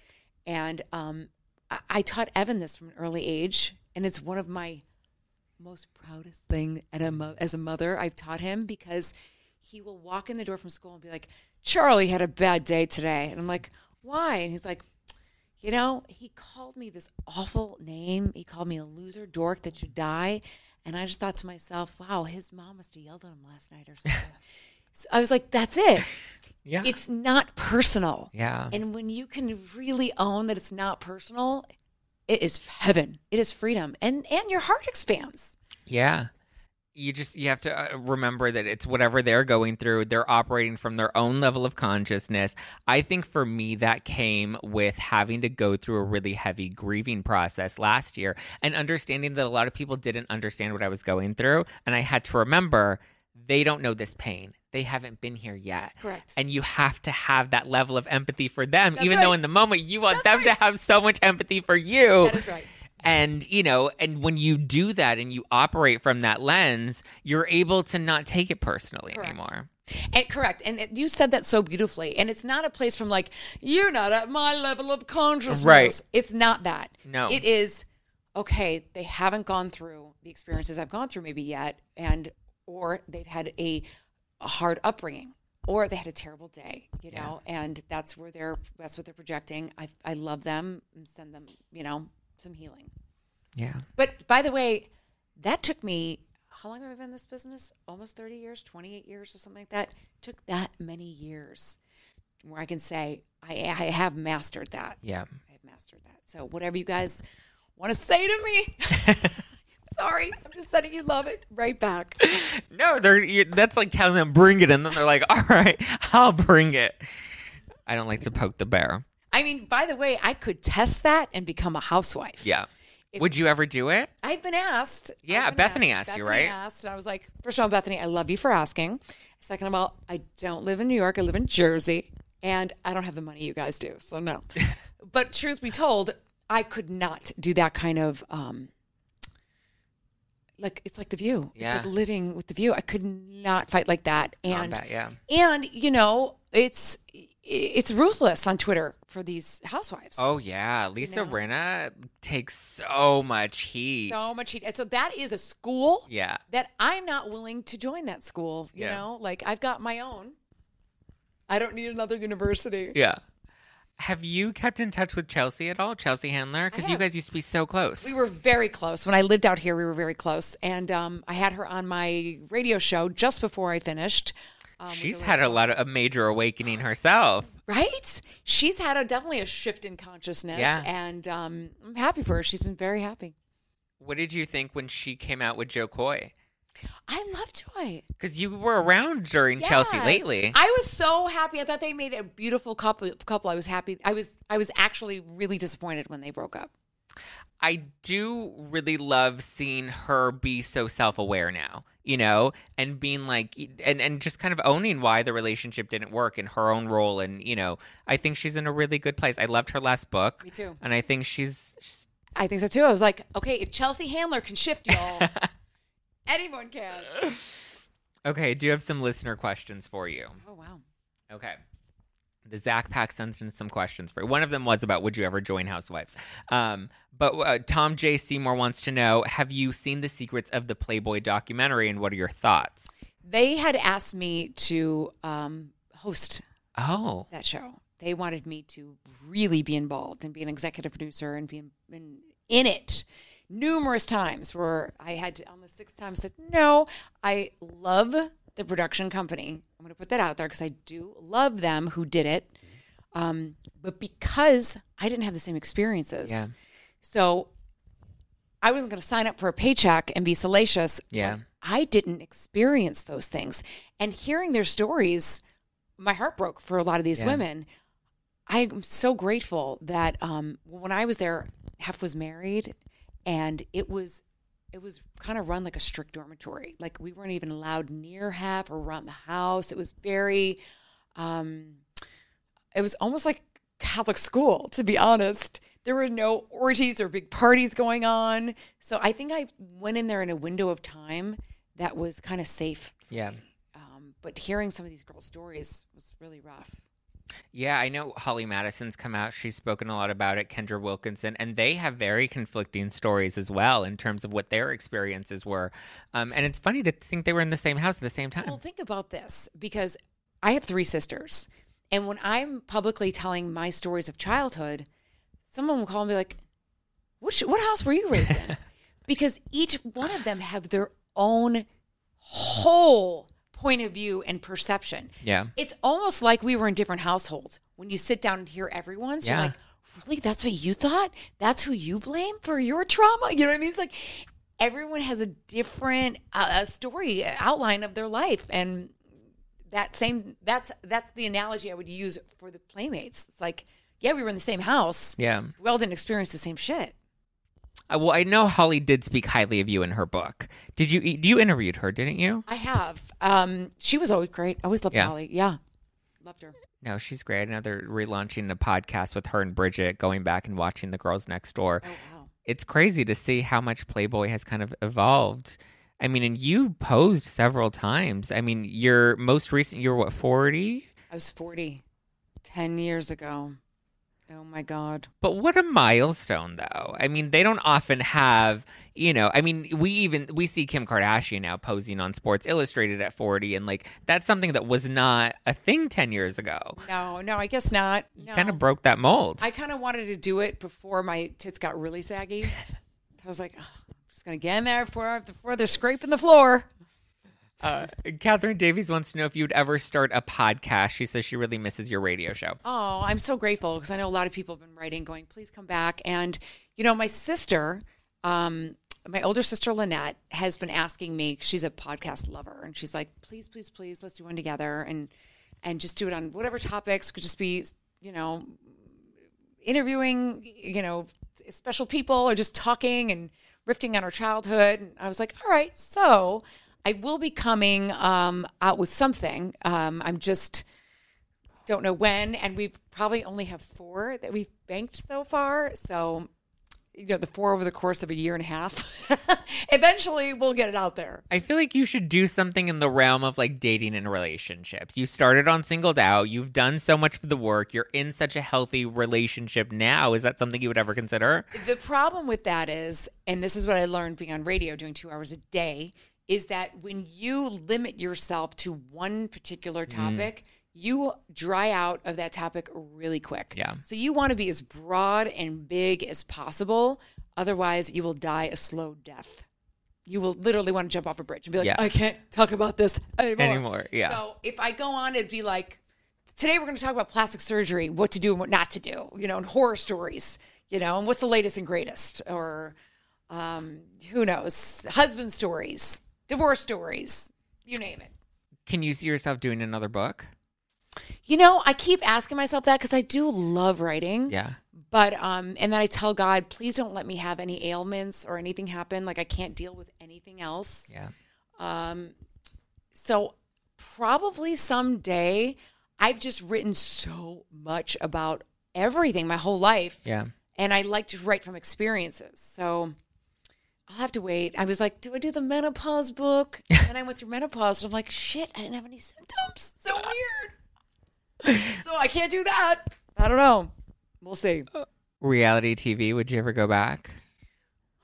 And um I, I taught evan this from an early age and it's one of my most proudest thing at a mo- as a mother I've taught him because he will walk in the door from school and be like, Charlie had a bad day today. And I'm like, why? And he's like, you know, he called me this awful name. He called me a loser dork that should die. And I just thought to myself, wow, his mom must have yelled at him last night or something. so I was like, that's it. Yeah. It's not personal. yeah. And when you can really own that it's not personal, it is heaven. It is freedom. And and your heart expands. Yeah. You just you have to uh, remember that it's whatever they're going through. They're operating from their own level of consciousness. I think for me that came with having to go through a really heavy grieving process last year and understanding that a lot of people didn't understand what I was going through and I had to remember they don't know this pain. They haven't been here yet. Correct. And you have to have that level of empathy for them That's even though in the moment you want That's them right. to have so much empathy for you That is right. and you know and when you do that and you operate from that lens you're able to not take it personally Correct. anymore And correct. And it, you said that so beautifully. And it's not a place from like, you're not at my level of consciousness. Right. It's not that. No. It is, okay, they haven't gone through the experiences I've gone through maybe yet. And, or they've had a, a hard upbringing or they had a terrible day, you Yeah. know, and that's where they're, that's what they're projecting. I, I love them and send them, you know, some healing. yeah But by the way, that took me how long have I been in this business? Almost 30 years, 28 years or something like that. took that many years where I can say I, I have mastered that. yeah I have mastered that. So whatever you guys want to say to me, sorry, I'm just sending you love it right back. no they're that's like telling them bring it and then they're like all right i'll bring it i don't like to poke the bear I mean, by the way, I could test that and become a housewife. yeah If- would you ever do it I've been asked. Yeah, been Bethenny asked you, Bethenny right? Asked, and I was like, first of all, Bethenny, I love you for asking. Second of all, I don't live in New York. I live in Jersey, and I don't have the money you guys do, so no. but truth be told, I could not do that kind of. Um, like it's like the view. Yeah. It's like living with the view. I could not fight like that. Oh, and Combat, yeah and you know, it's it's ruthless on Twitter for these housewives. oh yeah lisa know? rinna takes so much heat so much heat. And so that is a school yeah that I'm not willing to join that school. You Yeah. know, like I've got my own. I don't need another university. Yeah. Have you kept in touch with Chelsea at all, Chelsea Handler? Because you guys used to be so close. We were very close. When I lived out here, we were very close. And um, I had her on my radio show just before I finished. Um, She's had a lot of a major awakening herself. Right? She's had a definitely a shift in consciousness. Yeah. And um, I'm happy for her. She's been very happy. What did you think when she came out with Jo Koy? I love Joy. Because you were around during Chelsea lately. I was so happy. I thought they made a beautiful couple. Couple. I was happy. I was. I was actually really disappointed when they broke up. I do really love seeing her be so self-aware now, you know, and being like and and just kind of owning why the relationship didn't work in her own role and, you know, I think she's in a really good place. I loved her last book. Me too. And I think she's, she's I think so too. I was like, okay, if Chelsea Handler can shift y'all, anyone can. Okay, do you have some listener questions for you. Oh wow. Okay. The Zack Pack sent in some questions for you. One of them was about would you ever join Housewives? Um, but uh, Tom J. Seymour wants to know Have you seen the secrets of the Playboy documentary and what are your thoughts? They had asked me to um, host Oh, that show. They wanted me to really be involved and be an executive producer and be in, in, in it numerous times. Where I had to on the sixth time said no. I love the production company. I'm going to put that out there because I do love them who did it. Um, but because I didn't have the same experiences, Yeah. so I wasn't going to sign up for a paycheck and be salacious. Yeah. I didn't experience those things. And hearing their stories, my heart broke for a lot of these Yeah. women. I'm so grateful that um, when I was there, Hef was married, and it was it was kind of run like a strict dormitory. Like we weren't even allowed near Hef or around the house. It was very, um, it was almost like Catholic school, to be honest. There were no orgies or big parties going on. So I think I went in there in a window of time that was kind of safe. yeah. Um, but hearing some of these girls' stories was really rough. Yeah, I know Holly Madison's come out. She's spoken a lot about it, Kendra Wilkinson, and they have very conflicting stories as well in terms of what their experiences were. Um, and it's funny to think they were in the same house at the same time. Well, think about this because I have three sisters. And when I'm publicly telling my stories of childhood, someone will call and be like, what, sh- what house were you raised in? because each one of them have their own whole point of view and perception. Yeah. It's almost like we were in different households. When you sit down and hear everyone's, Yeah. you're like, really? That's what you thought? That's who you blame for your trauma? You know what I mean? It's like everyone has a different uh, story outline of their life. And that same, that's, that's the analogy I would use for the playmates. It's like, yeah, we were in the same house. Yeah. We all didn't experience the same shit. Uh, well, I know Holly did speak highly of you in her book. Did you? You interviewed her, didn't you? I have. Um, she was always great. I always loved Yeah. Holly. Yeah. Loved her. No, she's great. I know they're relaunching the podcast with her and Bridget, going back and watching The Girls Next Door. Oh, wow. It's crazy to see how much Playboy has kind of evolved. I mean, and you posed several times. I mean, your most recent, you were what, 40? I was 40 10 years ago. Oh my God. But what a milestone, though. I mean, they don't often have, you know, I mean, we even, we see Kim Kardashian now posing on Sports Illustrated at 40, and like, that's something that was not a thing 10 years ago. No, no, I guess not. No. Kind of broke that mold. I kind of wanted to do it before my tits got really saggy. I was like, "Ugh, I'm just going to get in there before, before they're scraping the floor. Uh, Catherine Davies wants to know if you'd ever start a podcast. She says she really misses your radio show. Oh, I'm so grateful because I know a lot of people have been writing, going, please come back. And, you know, my sister, um, my older sister Lynette, has been asking me, she's a podcast lover, and she's like, please, please, please, let's do one together and and just do it on whatever topics. Could just be, you know, interviewing, you know, special people or just talking and riffing on our childhood. And I was like, all right, so I will be coming um, out with something. Um, I'm just don't know when, and we probably only have four that we've banked so far. So, you know, the four over the course of a year and a half. Eventually, we'll get it out there. I feel like you should do something in the realm of like dating and relationships. You started on Singled Out. You've done so much for the work. You're in such a healthy relationship now. Is that something you would ever consider? The problem with that is, and this is what I learned being on radio doing two hours a day, is that when you limit yourself to one particular topic, you dry out of that topic really quick. Yeah. So you want to be as broad and big as possible. Otherwise, you will die a slow death. You will literally want to jump off a bridge and be like, Yeah. I can't talk about this anymore. Anymore, yeah. So if I go on, it'd be like, today we're going to talk about plastic surgery, what to do and what not to do, you know, and horror stories, you know, and what's the latest and greatest, or um, who knows, husband stories, divorce stories, you name it. Can you see yourself doing another book? You know, I keep asking myself that because I do love writing. Yeah. But um, and then I tell God, please don't let me have any ailments or anything happen. Like I can't deal with anything else. Yeah. Um, so probably someday, I've just written so much about everything my whole life, Yeah. and I like to write from experiences. So I'll have to wait. I was like, do I do the menopause book? and I went through menopause, and I'm like, shit, I didn't have any symptoms. So weird. so I can't do that. I don't know. We'll see. Reality TV, would you ever go back?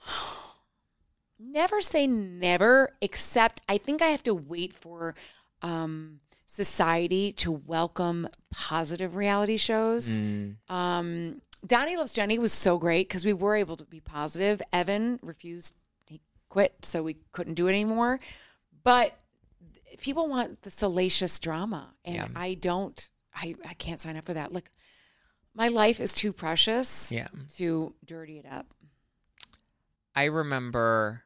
never say never except i think i have to wait for um, society to welcome positive reality shows Mm. um, donnie loves jenny was so great because we were able to be positive evan refused he quit so we couldn't do it anymore but people want the salacious drama and Yeah. i don't I, I can't sign up for that like my life is too precious Yeah. to dirty it up I remember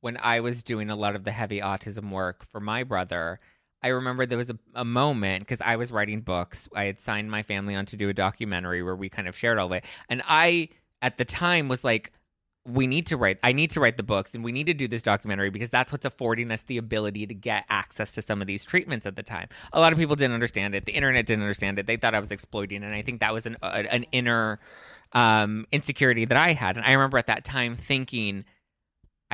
when I was doing a lot of the heavy autism work for my brother. I remember there was a, a moment because I was writing books. I had signed my family on to do a documentary where we kind of shared all of it. And I, at the time, was like, we need to write, I need to write the books and we need to do this documentary because that's what's affording us the ability to get access to some of these treatments at the time. A lot of people didn't understand it. The internet didn't understand it. They thought I was exploiting. And I think that was an, an inner um, insecurity that I had. And I remember at that time thinking,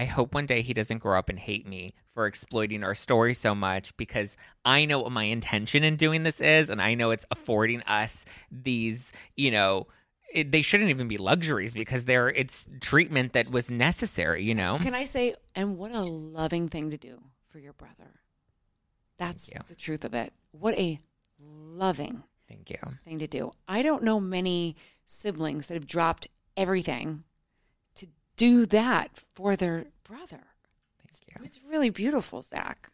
I hope one day he doesn't grow up and hate me for exploiting our story so much because I know what my intention in doing this is. And I know it's affording us these, you know, it, they shouldn't even be luxuries because they're it's treatment that was necessary, you know? Can I say, and what a loving thing to do for your brother. That's you. the truth of it. What a loving Thank you. thing to do. I don't know many siblings that have dropped everything do that for their brother. Thank you. It's really beautiful, Zack.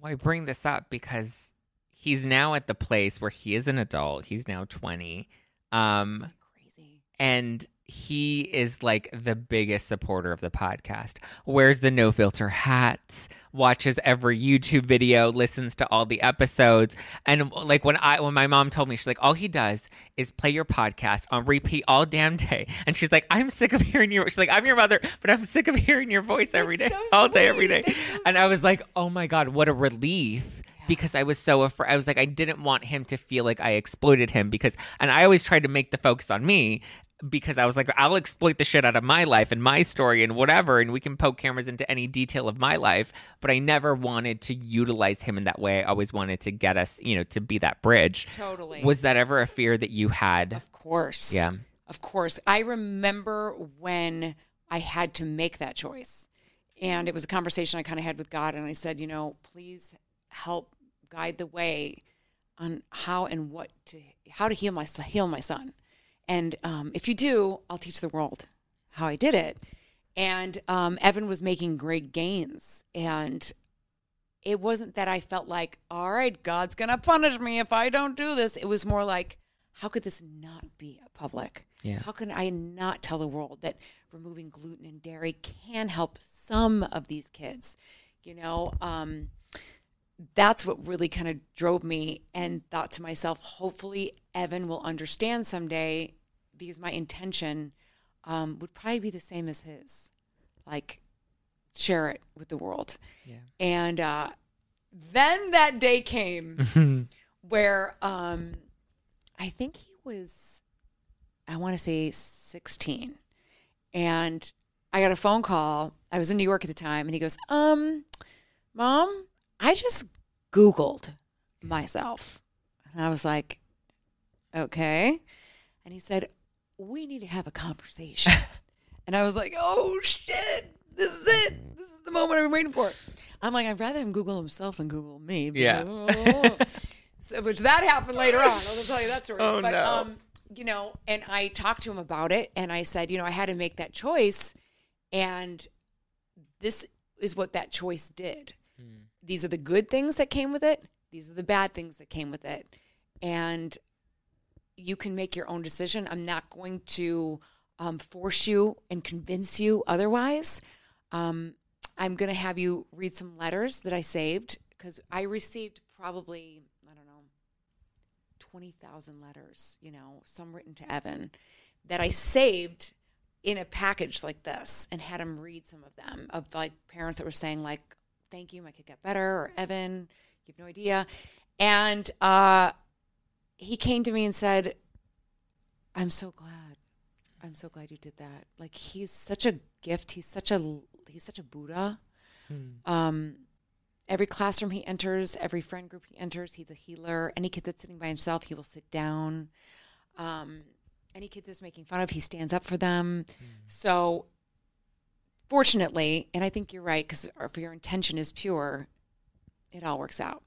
Well, I bring this up because he's now at the place where he is an adult. He's now 20. Um, Like crazy. and he is like the biggest supporter of the podcast. Wears the no filter hats, watches every YouTube video, listens to all the episodes, and like when I when my mom told me, she's like, all he does is play your podcast on repeat all damn day, and she's like, I'm sick of hearing your. She's like, I'm your mother, but I'm sick of hearing your voice every day, so all day, every day, sweet. That's so and I was like, oh my god, what a relief because I was so afraid. I was like, I didn't want him to feel like I exploited him because, and I always tried to make the focus on me because I was like, I'll exploit the shit out of my life and my story and whatever, and we can poke cameras into any detail of my life. But I never wanted to utilize him in that way. I always wanted to get us, you know, to be that bridge. Totally. Was that ever a fear that you had? Of course. Yeah. Of course. I remember when I had to make that choice. And it was a conversation I kind of had with God. And I said, you know, please help guide the way on how and what to, how to heal my, heal my son. And um, if you do, I'll teach the world how I did it. And um, Evan was making great gains. And it wasn't that I felt like, all right, God's going to punish me if I don't do this. It was more like, how could this not be public? Yeah. How can I not tell the world that removing gluten and dairy can help some of these kids? You know, um, that's what really kind of drove me and thought to myself, hopefully Evan will understand someday because my intention um, would probably be the same as his. Like, share it with the world. Yeah. And uh, then that day came where um, I think he was, I want to say 16. And I got a phone call. I was in New York at the time. And he goes, um, Mom, I just Googled myself. And I was like, okay. And he said, we need to have a conversation. and I was like, oh shit, this is it. This is the moment I've been waiting for. I'm like, I'd rather him Google himself than Google me. Yeah. So, which that happened later on. I'll tell you that story. Oh, but, no. Um, you know, and I talked to him about it, and I said, you know, I had to make that choice, and this is what that choice did. These are the good things that came with it. These are the bad things that came with it, and you can make your own decision. I'm not going to um, force you and convince you otherwise. Um, I'm going to have you read some letters that I saved because I received probably, I don't know, 20,000 letters, you know, some written to Evan that I saved in a package like this and had him read some of them of like parents that were saying like, thank you, my kid got better, or Evan, you have no idea. And uh, he came to me and said, I'm so glad. I'm so glad you did that. Like he's such a gift. He's such a he's such a Buddha. Um, every classroom he enters, every friend group he enters, he's a healer. Any kid that's sitting by himself, he will sit down. Um, any kid that's making fun of, he stands up for them. So, fortunately, and I think you're right because if your intention is pure, it all works out.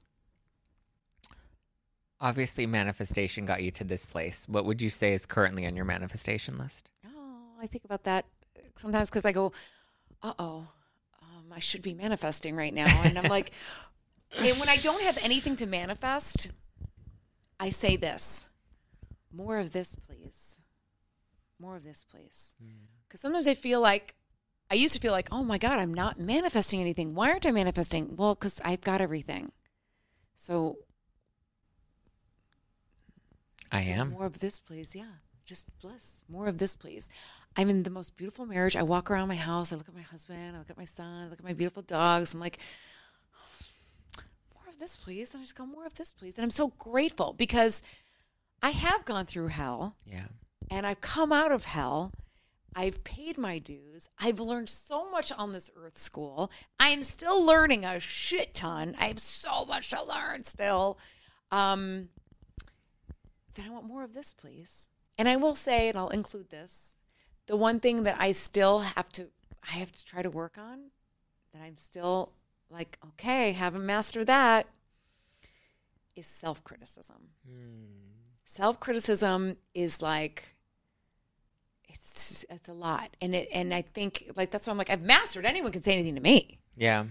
Obviously, manifestation got you to this place. What would you say is currently on your manifestation list? Oh, I think about that sometimes because I go, uh oh, um, I should be manifesting right now. And I'm like, and when I don't have anything to manifest, I say this more of this, please. More of this, please. Because sometimes I feel like, I used to feel like, oh my God, I'm not manifesting anything. Why aren't I manifesting? Well, because I've got everything. So I am. More of this, please. Yeah. Just bliss. More of this, please. I'm in the most beautiful marriage. I walk around my house. I look at my husband. I look at my son. I look at my beautiful dogs. I'm like, more of this, please. And I just go, more of this, please. And I'm so grateful because I have gone through hell Yeah. and I've come out of hell. I've paid my dues. I've learned so much on this earth school. I am still learning a shit ton. I have so much to learn still. Um, then I want more of this, please. And I will say, and I'll include this, the one thing that I still have to, I have to try to work on, that I'm still like, okay, haven't mastered that, is self criticism. Hmm. Self criticism is like, it's it's a lot, and it and I think like that's why I'm like I've mastered. Anyone can say anything to me, Yeah.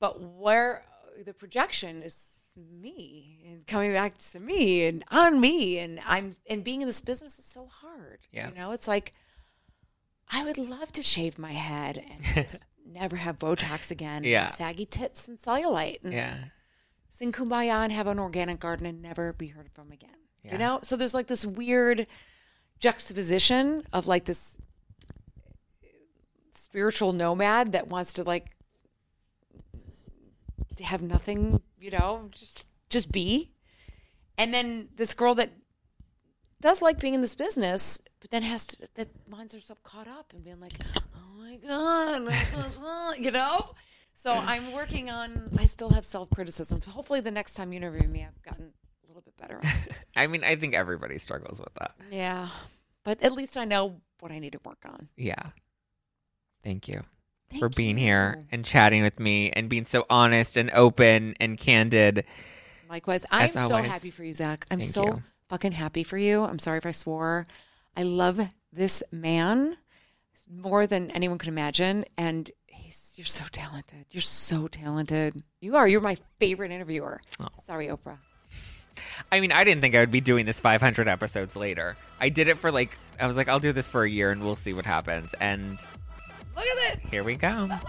but where the projection is me and coming back to me and on me and I'm and being in this business is so hard. Yeah. You know, it's like I would love to shave my head and just never have Botox again. Yeah. saggy tits and cellulite and Yeah. sing kumbaya and have an organic garden and never be heard from again. Yeah. You know? So there's like this weird juxtaposition of like this spiritual nomad that wants to like have nothing, you know, just just be. And then this girl that does like being in this business, but then has to that finds herself caught up and being like, "Oh my god," I'm so slow," you know. So I'm working on. I still have self criticism. Hopefully, the next time you interview me, I've gotten a little bit better. I mean, I think everybody struggles with that. yeah, but at least I know what I need to work on. Yeah. Thank you Thank for being here and chatting with me and being so honest and open and candid. Likewise, I'm so happy for you, Zack. I'm Thank so you. fucking happy for you. I'm sorry if I swore. I love this man more than anyone could imagine, and he's you're so talented. You're so talented. You are. You're my favorite interviewer. Oh. Sorry, Oprah. I mean, I didn't think I would be doing this 500 episodes later. I did it for like, I was like, I'll do this for a year and we'll see what happens. And Look at it. here we go. Love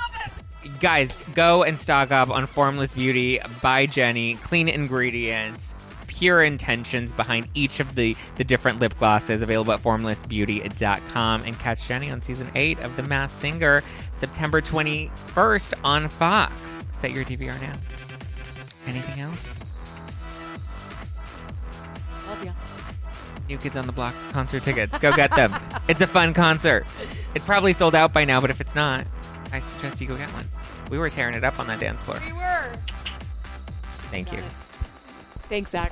it. Guys, go and stock up on Formless Beauty by Jenny. Clean ingredients, pure intentions behind each of the, the different lip glosses available at formlessbeauty.com. And catch Jenny on season 8 of The Masked Singer, September 21st on Fox. Set your DVR now. Anything else? Love you. New Kids on the Block concert tickets. Go get them. it's a fun concert. It's probably sold out by now, but if it's not, I suggest you go get one. We were tearing it up on that dance floor. We were. Thank you. Thanks, Zack.